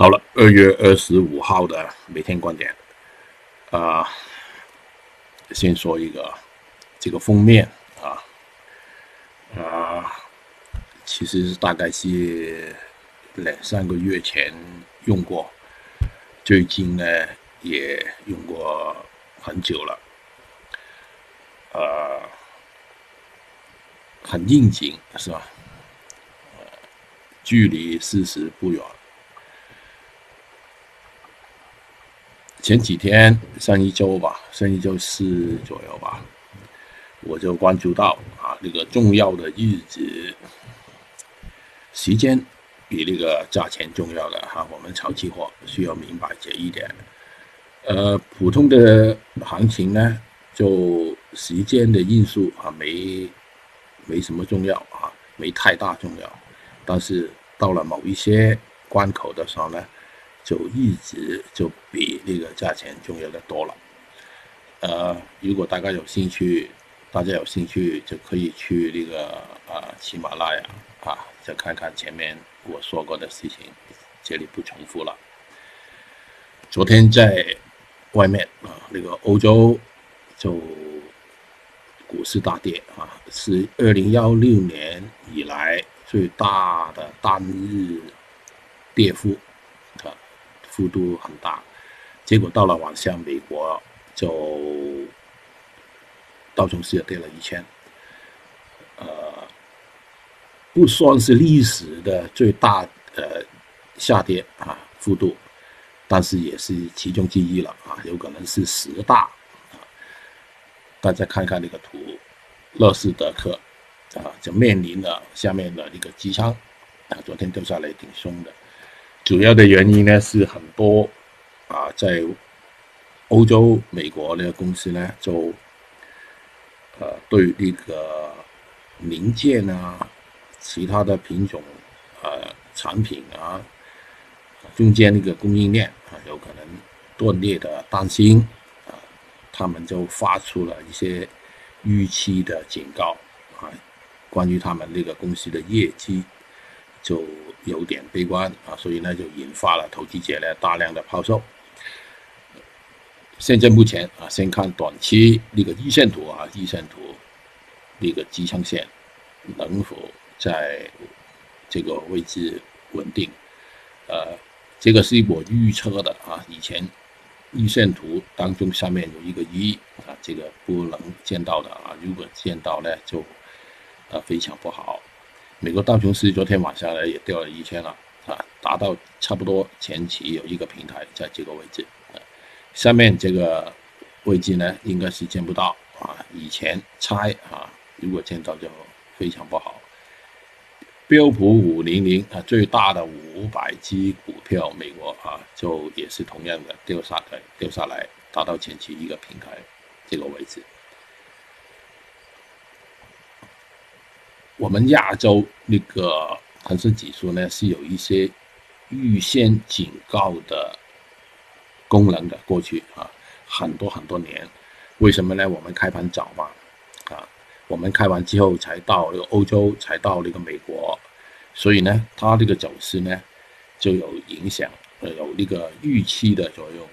好了，二月二十五号的每天观点，啊，先说一个这个封面啊，啊，其实大概是两三个月前用过，最近呢也用过很久了，啊，很应景是吧？距离事实不远。前几天上一周吧，上一周四左右吧，我就关注到啊，那个重要的日子，时间比那个价钱重要的哈。我们炒期货需要明白这一点。呃，普通的行情呢，就时间的因素啊，没没什么重要啊，没太大重要。但是到了某一些关口的时候呢，就一直就比那个价钱重要的多了，呃，如果大家有兴趣，大家有兴趣就可以去那个啊喜马拉雅啊，再看看前面我说过的事情，这里不重复了。昨天在外面啊，那个欧洲就股市大跌啊，是二零幺六年以来最大的单日跌幅啊。幅度很大，结果到了晚上，美国就道琼斯也跌了一千，呃，不算是历史的最大呃下跌啊幅度，但是也是其中之一了啊，有可能是十大啊。大家看看那个图，乐视德克啊，就面临了下面的那个机舱啊，昨天掉下来挺凶的。主要的原因呢是很多啊，在欧洲、美国那个公司呢，就呃对那个零件啊、其他的品种呃产品啊，中间那个供应链啊有可能断裂的担心啊，他们就发出了一些预期的警告啊，关于他们那个公司的业绩就。有点悲观啊，所以呢就引发了投资者呢大量的抛售。现在目前啊，先看短期那个日线图啊，日线图那个支撑线能否在这个位置稳定？呃，这个是我预测的啊，以前日线图当中下面有一个一啊，这个不能见到的啊，如果见到呢就呃非常不好。美国道琼斯昨天晚上呢也掉了一千了啊，达到差不多前期有一个平台在这个位置啊，下面这个位置呢应该是见不到啊，以前猜啊，如果见到就非常不好。标普五零零啊，最大的五百只股票，美国啊就也是同样的掉下来，掉下来达到前期一个平台这个位置。我们亚洲那个恒生指数呢，是有一些预先警告的功能的。过去啊，很多很多年，为什么呢？我们开盘早嘛，啊，我们开完之后才到那个欧洲，才到那个美国，所以呢，它这个走势呢就有影响，呃，有那个预期的作用。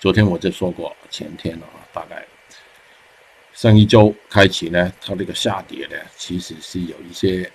昨天我就说过，前天啊，大概。上一周开启呢，它这个下跌呢，其实是有一些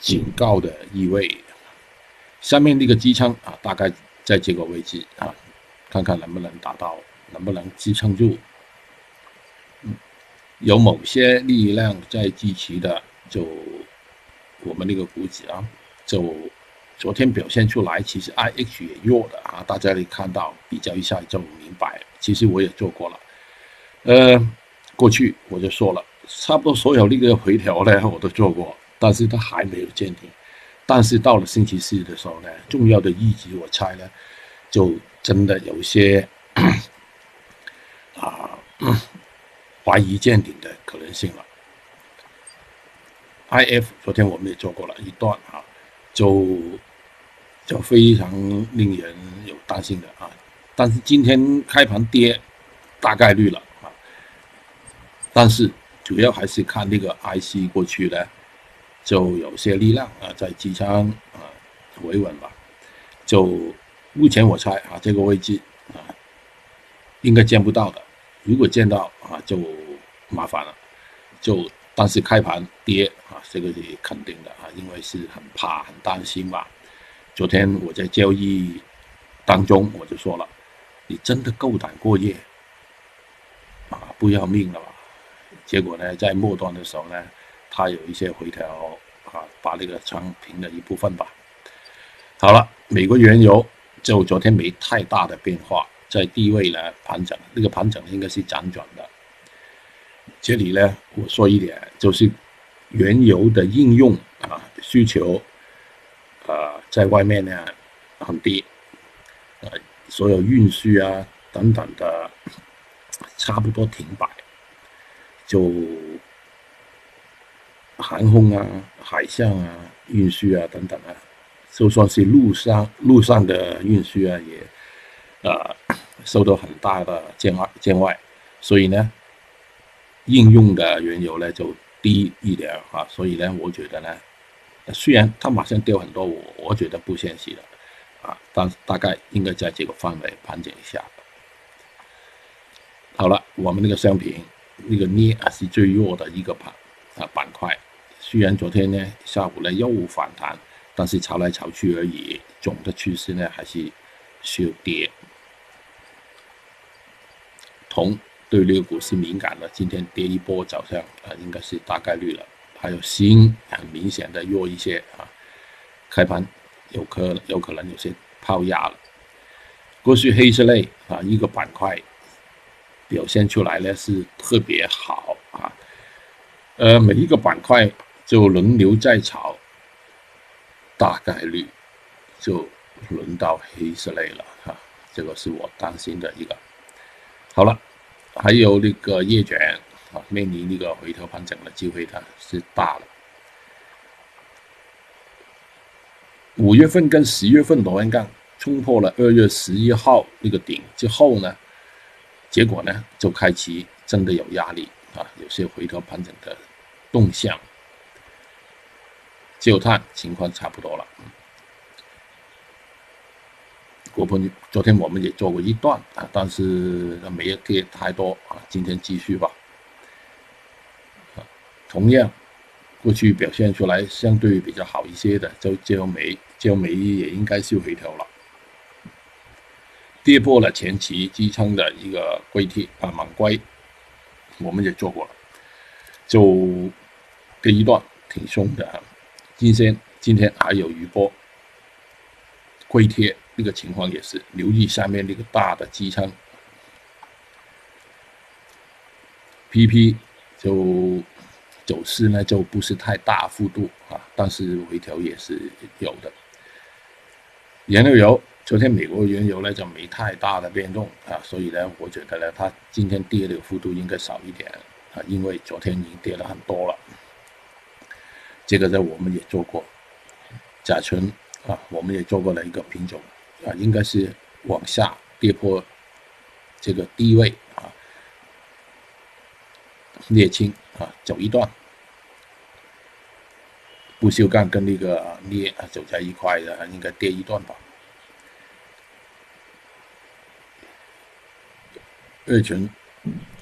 警告的意味。下面那个支撑啊，大概在这个位置啊，看看能不能达到，能不能支撑住。有某些力量在支持的，就我们那个股指啊，就昨天表现出来，其实 I H 也弱的啊，大家可以看到，比较一下就明白。其实我也做过了，呃。过去我就说了，差不多所有那个回调呢，我都做过，但是它还没有见顶。但是到了星期四的时候呢，重要的一级我猜呢，就真的有些 啊 怀疑见顶的可能性了。I F 昨天我们也做过了一段啊，就就非常令人有担心的啊。但是今天开盘跌，大概率了。但是主要还是看那个 IC 过去呢，就有些力量啊在支撑啊维稳吧，就目前我猜啊，这个位置啊，应该见不到的。如果见到啊，就麻烦了。就但是开盘跌啊，这个是肯定的啊，因为是很怕、很担心嘛。昨天我在交易当中我就说了，你真的够胆过夜啊，不要命了吧？结果呢，在末端的时候呢，它有一些回调啊，把那个仓平了一部分吧。好了，美国原油就昨天没太大的变化，在低位呢盘整，那个盘整应该是辗转的。这里呢，我说一点，就是原油的应用啊需求，啊，在外面呢很低，呃，所有运输啊等等的差不多停摆。就航空啊、海上啊、运输啊等等啊，就算是路上路上的运输啊，也呃受到很大的见外见外，所以呢，应用的原油呢就低一点啊，所以呢，我觉得呢，虽然它马上掉很多，我我觉得不现实的啊，但大概应该在这个范围盘整一下。好了，我们那个商品。那个镍啊是最弱的一个板啊板块，虽然昨天呢下午呢又反弹，但是炒来炒去而已，总的趋势呢还是是跌。铜对这个股市敏感的，今天跌一波，早上啊应该是大概率了。还有锌很明显的弱一些啊，开盘有可有可能有些抛压了。过去黑色类啊一个板块。表现出来呢是特别好啊，呃，每一个板块就轮流在炒，大概率就轮到黑色类了哈，这个是我担心的一个。好了，还有那个叶卷啊，面临那个回调盘整的机会它是大了。五月份跟十月份螺纹钢冲破了二月十一号那个顶之后呢？结果呢，就开启真的有压力啊，有些回调盘整的动向。焦炭情况差不多了，果盘昨天我们也做过一段啊，但是没有跌太多啊，今天继续吧。同样，过去表现出来相对比较好一些的，就焦煤，焦煤也应该是回调了。跌破了前期支撑的一个硅铁啊，锰硅，我们也做过了，就这一段挺凶的啊。今天今天还有余波，硅铁那个情况也是留意下面那个大的支撑。PP 就走势呢就不是太大幅度啊，但是回调也是有的。燃料油。昨天美国原油呢就没太大的变动啊，所以呢，我觉得呢，它今天跌的幅度应该少一点啊，因为昨天已经跌了很多了。这个呢，我们也做过甲醇啊，我们也做过了一个品种啊，应该是往下跌破这个低位啊，沥青啊，走一段，不锈钢跟那个镍啊走在一块的，应该跌一段吧。二群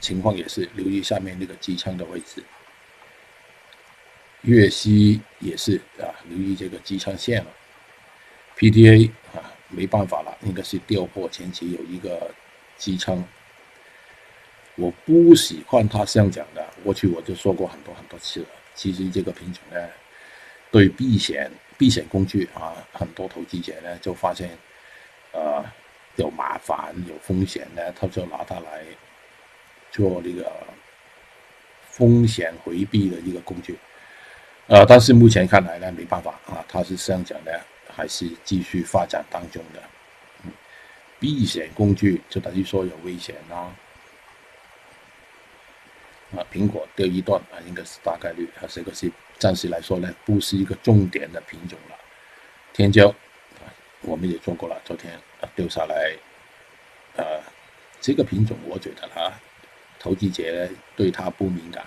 情况也是留意下面那个机枪的位置，粤西也是啊，留意这个机枪线了。PDA 啊，没办法了，应该是掉破前期有一个机枪。我不喜欢他这样讲的，过去我就说过很多很多次了。其实这个品种呢，对避险避险工具啊，很多投资者呢就发现，呃。有麻烦、有风险呢，他就拿它来做那个风险回避的一个工具。呃，但是目前看来呢，没办法啊，它是这样讲的，还是继续发展当中的。避险工具就等于说有危险啦。啊，苹果掉一段啊，应该是大概率啊，这个是暂时来说呢，不是一个重点的品种了。天骄啊，我们也做过了，昨天。掉下来，呃，这个品种我觉得啊，投资者对它不敏感。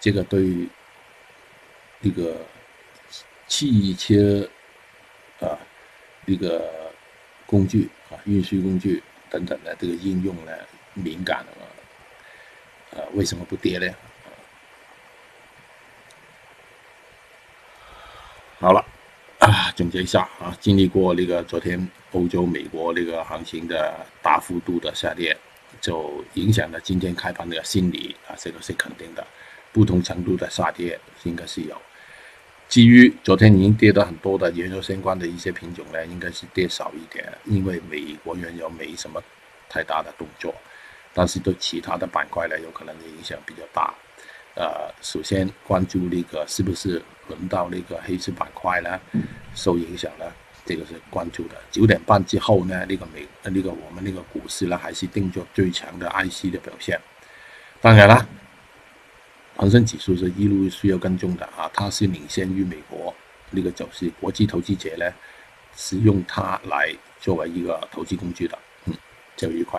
这个对那个汽车啊，那个工具啊，运输工具等等的这个应用呢敏感了，呃，为什么不跌呢？好了，总结一下啊，经历过那个昨天欧洲、美国那个行情的大幅度的下跌，就影响了今天开盘的心理啊，这个是肯定的，不同程度的下跌应该是有。基于昨天已经跌得很多的原油相关的一些品种呢，应该是跌少一点，因为美国原油没什么太大的动作，但是对其他的板块呢，有可能影响比较大。呃，首先关注那个是不是轮到那个黑色板块呢受影响呢？这个是关注的。九点半之后呢，那个美那个我们那个股市呢，还是定做最强的 IC 的表现。当然了。恒生指数是一路需要跟踪的啊，它是领先于美国那个走势，国际投资者呢是用它来作为一个投资工具的，嗯，就愉快。